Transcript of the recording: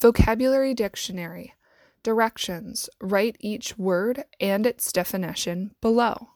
Vocabulary Dictionary. Directions. Write each word and its definition below.